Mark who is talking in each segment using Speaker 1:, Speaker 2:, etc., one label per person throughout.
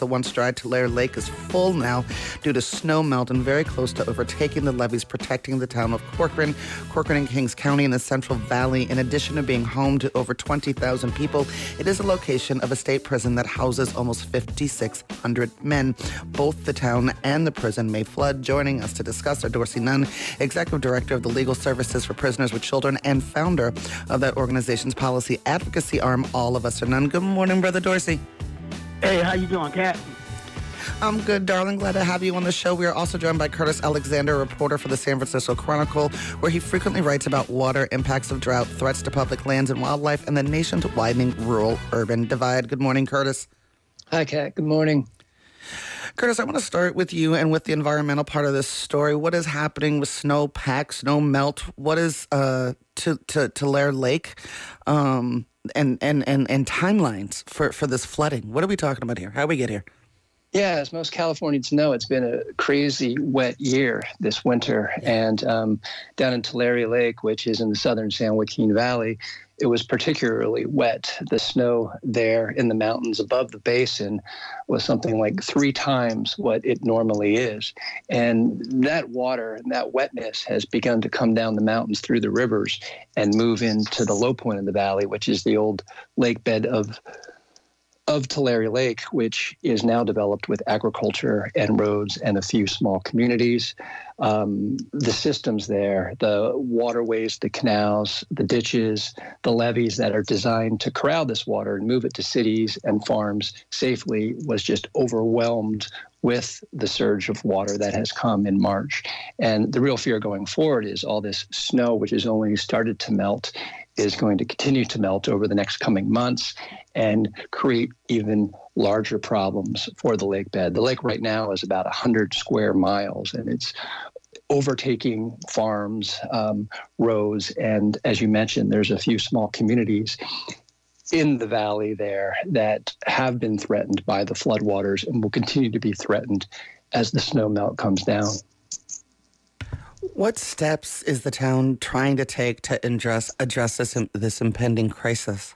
Speaker 1: The once dry Tulare Lake is full now due to snow melt and very close to overtaking the levees protecting the town of Corcoran, Corcoran and Kings County in the Central Valley. In addition to being home to over 20,000 people, it is a location of a state prison that houses almost 5,600 men. Both the town and the prison may flood. Joining us to discuss are Dorsey Nunn, Executive Director of the Legal Services for Prisoners with Children and founder of that organization's policy advocacy arm, All of Us or None. Good morning, Brother Dorsey.
Speaker 2: Hey, how you doing, Kat?
Speaker 1: I'm good, darling. Glad to have you on the show. We are also joined by Kurtis Alexander, reporter for the San Francisco Chronicle, where he frequently writes about water, impacts of drought, threats to public lands and wildlife, and the nation's widening rural-urban divide. Good morning, Kurtis.
Speaker 3: Hi, Kat. Good morning.
Speaker 1: Kurtis, I want to start with you and with the environmental part of this story. What is happening with snowpack, snow melt? What is uh, to Tulare Lake? Um, and, and, and, and timelines for, for this flooding. What are we talking about here? How do we get here?
Speaker 3: Yeah, as most Californians know, it's been a crazy wet year this winter. And um, down in Tulare Lake, which is in the southern San Joaquin Valley, it was particularly wet. The snow there in the mountains above the basin was something like three times what it normally is. And that water and that wetness has begun to come down the mountains through the rivers and move into the low point of the valley, which is the old lake bed of of Tulare Lake, which is now developed with agriculture and roads and a few small communities. Um, the systems there, the waterways, the canals, the ditches, the levees that are designed to corral this water and move it to cities and farms safely was just overwhelmed with the surge of water that has come in March. And the real fear going forward is all this snow, which has only started to melt, is going to continue to melt over the next coming months and create even larger problems for the lake bed. The lake right now is about 100 square miles and it's overtaking farms, um, rows, and as you mentioned, there's a few small communities in the valley there that have been threatened by the floodwaters and will continue to be threatened as the snow melt comes down.
Speaker 1: What steps is the town trying to take to address address this this impending crisis?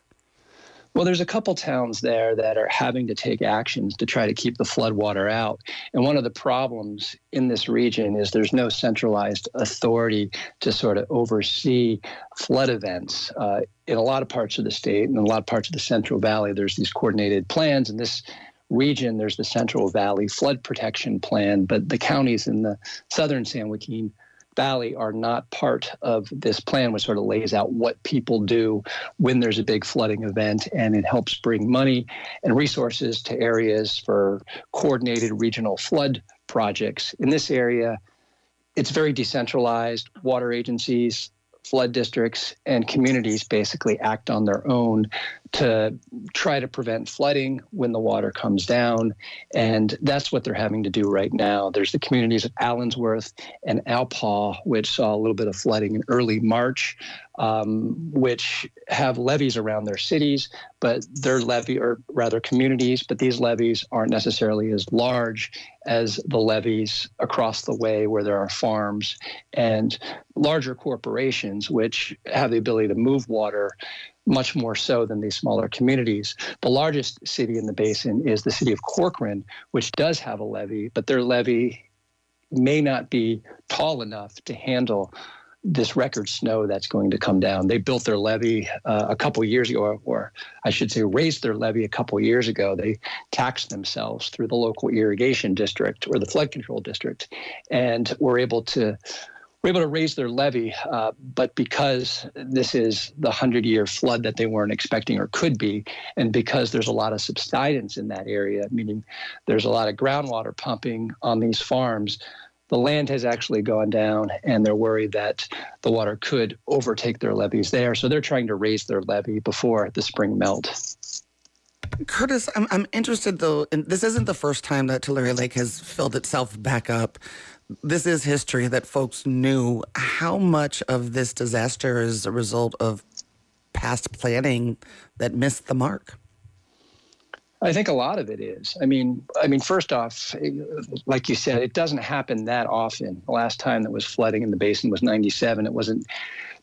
Speaker 3: Well, there's a couple towns there that are having to take actions to try to keep the floodwater out. And one of the problems in this region is there's no centralized authority to sort of oversee flood events. Uh, in a lot of parts of the state and a lot of parts of the Central Valley, there's these coordinated plans. And this region, there's the Central Valley Flood Protection Plan, but the counties in the southern San Joaquin Valley are not part of this plan, which sort of lays out what people do when there's a big flooding event, and it helps bring money and resources to areas for coordinated regional flood projects. In this area, it's very decentralized. Water agencies, flood districts, and communities basically act on their own to try to prevent flooding when the water comes down. And that's what they're having to do right now. There's the communities of Allensworth and Alpaugh, which saw a little bit of flooding in early March, um, which have levees around their cities, but their levee, or rather communities, but these levees aren't necessarily as large as the levees across the way where there are farms and larger corporations, which have the ability to move water much more so than these smaller communities. The largest city in the basin is the city of Corcoran, which does have a levee, but their levee may not be tall enough to handle this record snow that's going to come down. They built their levee uh, a couple years ago, or I should say, raised their levee a couple years ago. They taxed themselves through the local irrigation district or the flood control district, and were able to were able to raise their levee, uh, but because this is the 100 year flood that they weren't expecting or could be, and because there's a lot of subsidence in that area, meaning there's a lot of groundwater pumping on these farms, the land has actually gone down and they're worried that the water could overtake their levees there. So they're trying to raise their levee before the spring melt.
Speaker 1: Kurtis, I'm, I'm interested though, and this isn't the first time that Tulare Lake has filled itself back up this is history that folks knew. How much of this disaster is a result of past planning that missed the mark?
Speaker 3: I think a lot of it is. I mean, I mean, first off, like you said, it doesn't happen that often. The last time that was flooding in the basin was '97. It wasn't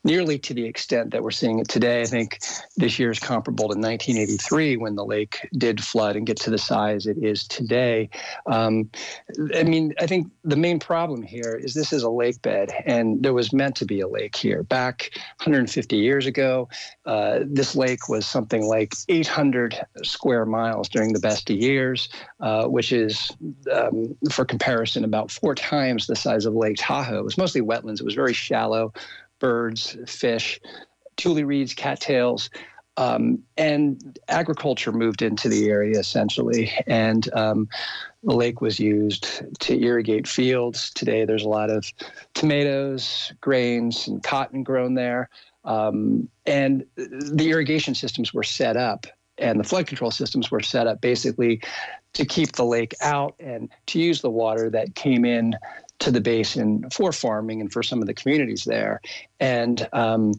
Speaker 3: nearly to the extent that we're seeing it today. I think this year is comparable to 1983 when the lake did flood and get to the size it is today. Um, I mean, I think the main problem here is this is a lake bed, and there was meant to be a lake here. Back 150 years ago, uh, this lake was something like 800 square miles during the best of years, uh, which is, um, for comparison, about four times the size of Lake Tahoe. It was mostly wetlands. It was very shallow birds, fish, tule reeds, cattails. Um, and agriculture moved into the area essentially. And um, the lake was used to irrigate fields. Today, there's a lot of tomatoes, grains, and cotton grown there. Um, and the irrigation systems were set up and the flood control systems were set up basically to keep the lake out and to use the water that came in to the basin for farming and for some of the communities there. And um,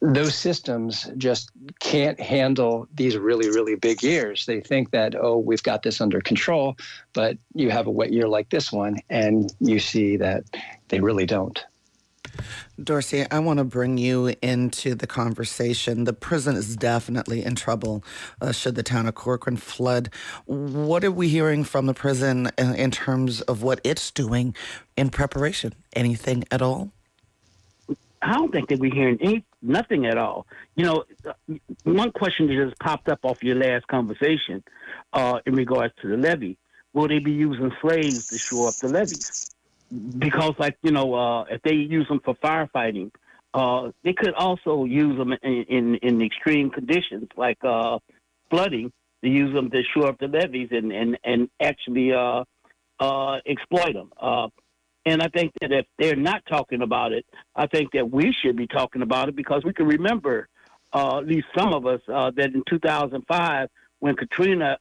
Speaker 3: those systems just can't handle these really, really big years. They think that, oh, we've got this under control, but you have a wet year like this one, and you see that they really don't.
Speaker 1: Dorsey, I want to bring you into the conversation. The prison is definitely in trouble uh, should the town of Corcoran flood. What are we hearing from the prison in, in terms of what it's doing in preparation? Anything at all?
Speaker 2: I don't think that we're hearing any, nothing at all. You know, one question that just popped up off your last conversation uh, in regards to the levee. Will they be using slaves to shore up the levees? Because like you know uh, if they use them for firefighting uh, they could also use them in, in, in extreme conditions like uh, flooding to use them to shore up the levees and, and, and actually uh, uh, exploit them. Uh, and I think that if they're not talking about it, I think that we should be talking about it because we can remember, at least some of us, that in 2005, when Katrina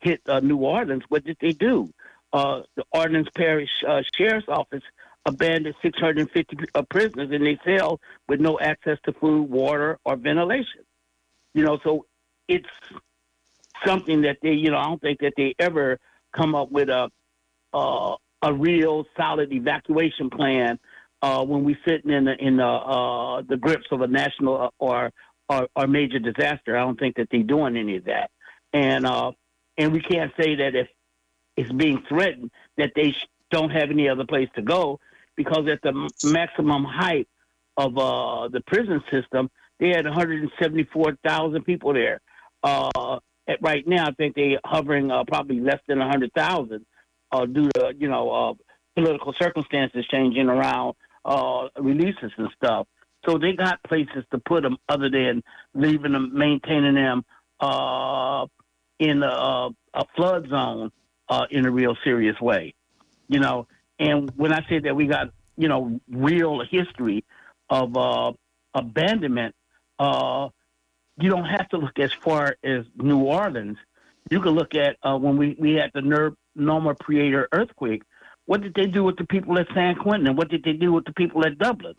Speaker 2: hit New Orleans, what did they do? Uh, the Orleans Parish uh, Sheriff's Office abandoned 650 uh, prisoners in their cells with no access to food, water, or ventilation. You know, so it's something that they, you know, I don't think that they ever come up with a uh, a real solid evacuation plan uh, when we're sitting in the in the uh, the grips of a national or, or or major disaster. I don't think that they're doing any of that, and uh, and we can't say that if is being threatened that they don't have any other place to go because at the maximum height of uh, the prison system, they had 174,000 people there. Uh, at right now, I think they're hovering uh, probably less than 100,000 uh, due to you know uh, political circumstances changing around uh, releases and stuff. So they got places to put them other than leaving them, maintaining them in a, a flood zone uh, in a real serious way. You know, and when I say that we got, you know, real history of uh, abandonment, uh, you don't have to look as far as New Orleans. You can look at uh, when we, we had the Ner- Loma Prieta earthquake. What did they do with the people at San Quentin? And what did they do with the people at Dublin?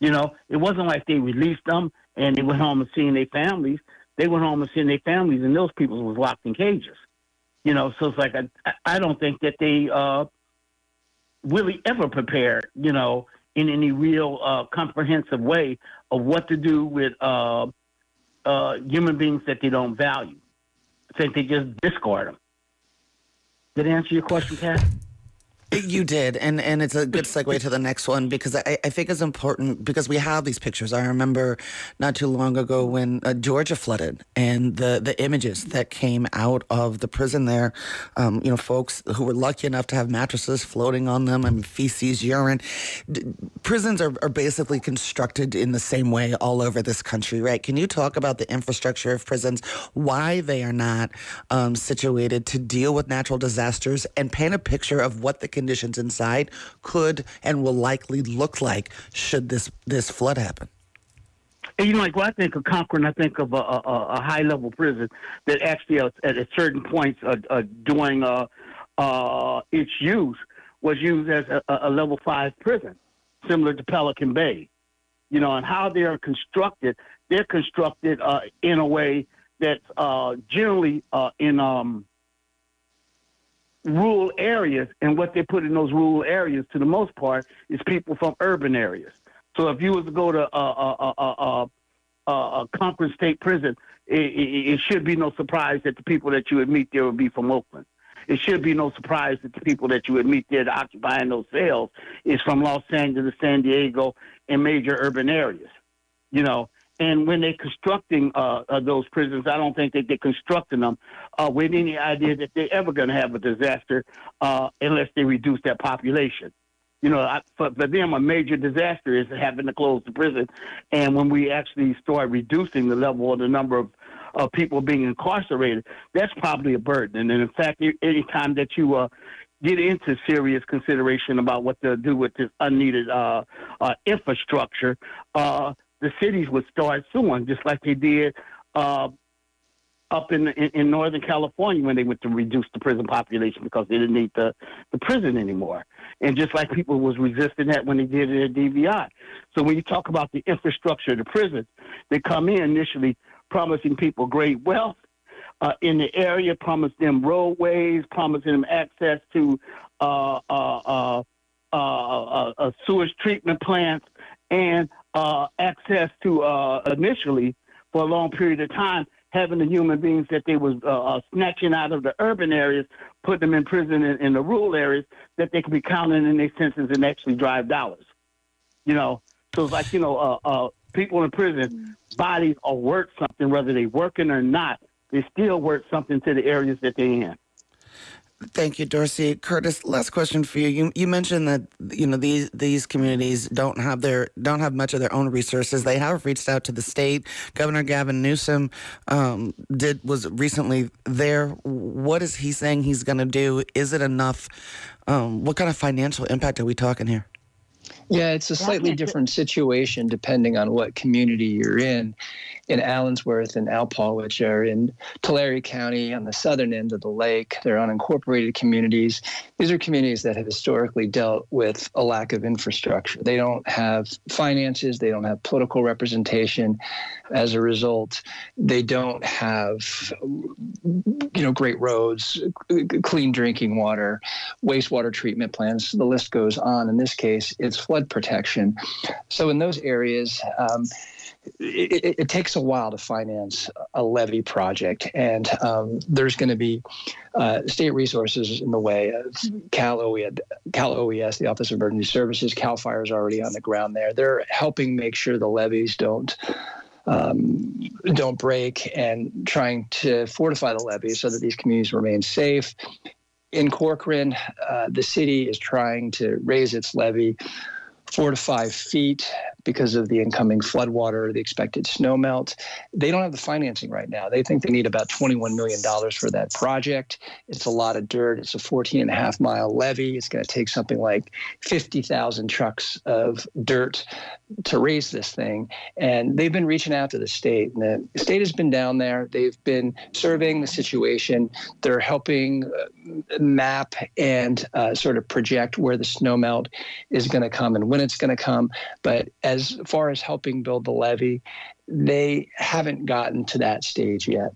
Speaker 2: You know, it wasn't like they released them and they went home and seeing their families. They went home and seeing their families, and those people was locked in cages. You know, so it's like I, don't think that they uh, really ever prepare, you know, in any real uh, comprehensive way of what to do with uh, uh, human beings that they don't value. I think they just discard them. Did I answer your question, Kat?
Speaker 1: You did, and and it's a good segue to the next one because I, I think it's important because we have these pictures. I remember not too long ago when uh, Georgia flooded, and the the images that came out of the prison there. Um, you know, folks who were lucky enough to have mattresses floating on them, and feces, urine. D- prisons are, are basically constructed in the same way all over this country, right? Can you talk about the infrastructure of prisons, why they are not um, situated to deal with natural disasters, and paint a picture of what the conditions inside could and will likely look like should this this flood happen?
Speaker 2: And you know, like I think of Corcoran, I think of a, a, a high level prison that actually at, at certain points uh, uh, during uh, uh, its use was used as a, a, level five prison, similar to Pelican Bay. You know, and how they are constructed, they're constructed uh, in a way that's uh, generally uh, in um, rural areas, and what they put in those rural areas, to the most part, is people from urban areas. So if you was to go to a, a, a, a, a Corcoran State Prison, it, it, it, should be no surprise that the people that you would meet there would be from Oakland. It should be no surprise that the people that you would meet there occupying those cells is from Los Angeles, San Diego, and major urban areas. You know, and when they're constructing uh, uh, those prisons, I don't think that they're constructing them uh, with any idea that they're ever going to have a disaster uh, unless they reduce their population. You know, I, for, for them, a major disaster is having to close the prison. And when we actually start reducing the level or the number of of people being incarcerated, that's probably a burden. And in fact, any time that you uh, get into serious consideration about what to do with this unneeded uh, uh, infrastructure, uh, the cities would start suing, just like they did uh, up in, in, in Northern California when they went to reduce the prison population because they didn't need the the prison anymore. And just like people was resisting that when they did at DVI. So when you talk about the infrastructure of the prisons, they come in initially promising people great wealth uh, in the area, promising them roadways, promising them access to uh, uh, uh, uh sewage treatment plants, and access to uh, initially for a long period of time having the human beings that they was snatching out of the urban areas, putting them in prison in, in the rural areas, that they could be counted in their sentences and actually drive dollars. You know, so it's like you know, uh, people in prison bodies are worth something, whether they working or not. They still worth something to the areas that they're in.
Speaker 1: Thank you, Dorsey. Kurtis, last question for you. You you mentioned that you know these these communities don't have their don't have much of their own resources. They have reached out to the state. Governor Gavin Newsom um, did was recently there. What is he saying he's going to do? Is it enough? Um, what kind of financial impact are we talking here?
Speaker 3: Yeah, it's a slightly different situation depending on what community you're in. In Allensworth and Alpaugh, which are in Tulare County on the southern end of the lake, they're unincorporated communities. These are communities that have historically dealt with a lack of infrastructure. They don't have finances, they don't have political representation. As a result, they don't have you know great roads, clean drinking water, wastewater treatment plants. The list goes on. In this case, it's flood protection. So in those areas, um, it, it, takes a while to finance a levee project, and um, there's going to be uh, state resources in the way of Cal OES, Cal OES, the Office of Emergency Services. Cal Fire is already on the ground there. They're helping make sure the levees don't um, don't break and trying to fortify the levees so that these communities remain safe. In Corcoran, uh, the city is trying to raise its levee four to five feet because of the incoming floodwater, the expected snowmelt. They don't have the financing right now. They think they need about $21 million for that project. It's a lot of dirt. It's a 14 and a half mile levee. It's going to take something like 50,000 trucks of dirt to raise this thing. And they've been reaching out to the state. And the state has been down there. They've been surveying the situation. They're helping uh, map and uh, sort of project where the snowmelt is going to come and when it's going to come. But as far as helping build the levee, they haven't gotten to that stage yet.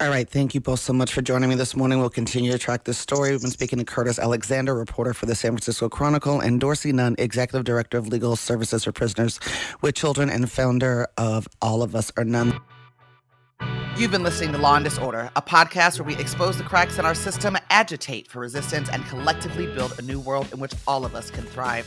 Speaker 1: All right. Thank you both so much for joining me this morning. We'll continue to track this story. We've been speaking to Kurtis Alexander, reporter for the San Francisco Chronicle, and Dorsey Nunn, Executive Director of Legal Services for Prisoners with Children and founder of All of Us or None. You've been listening to Law and Disorder, a podcast where we expose the cracks in our system, agitate for resistance, and collectively build a new world in which all of us can thrive.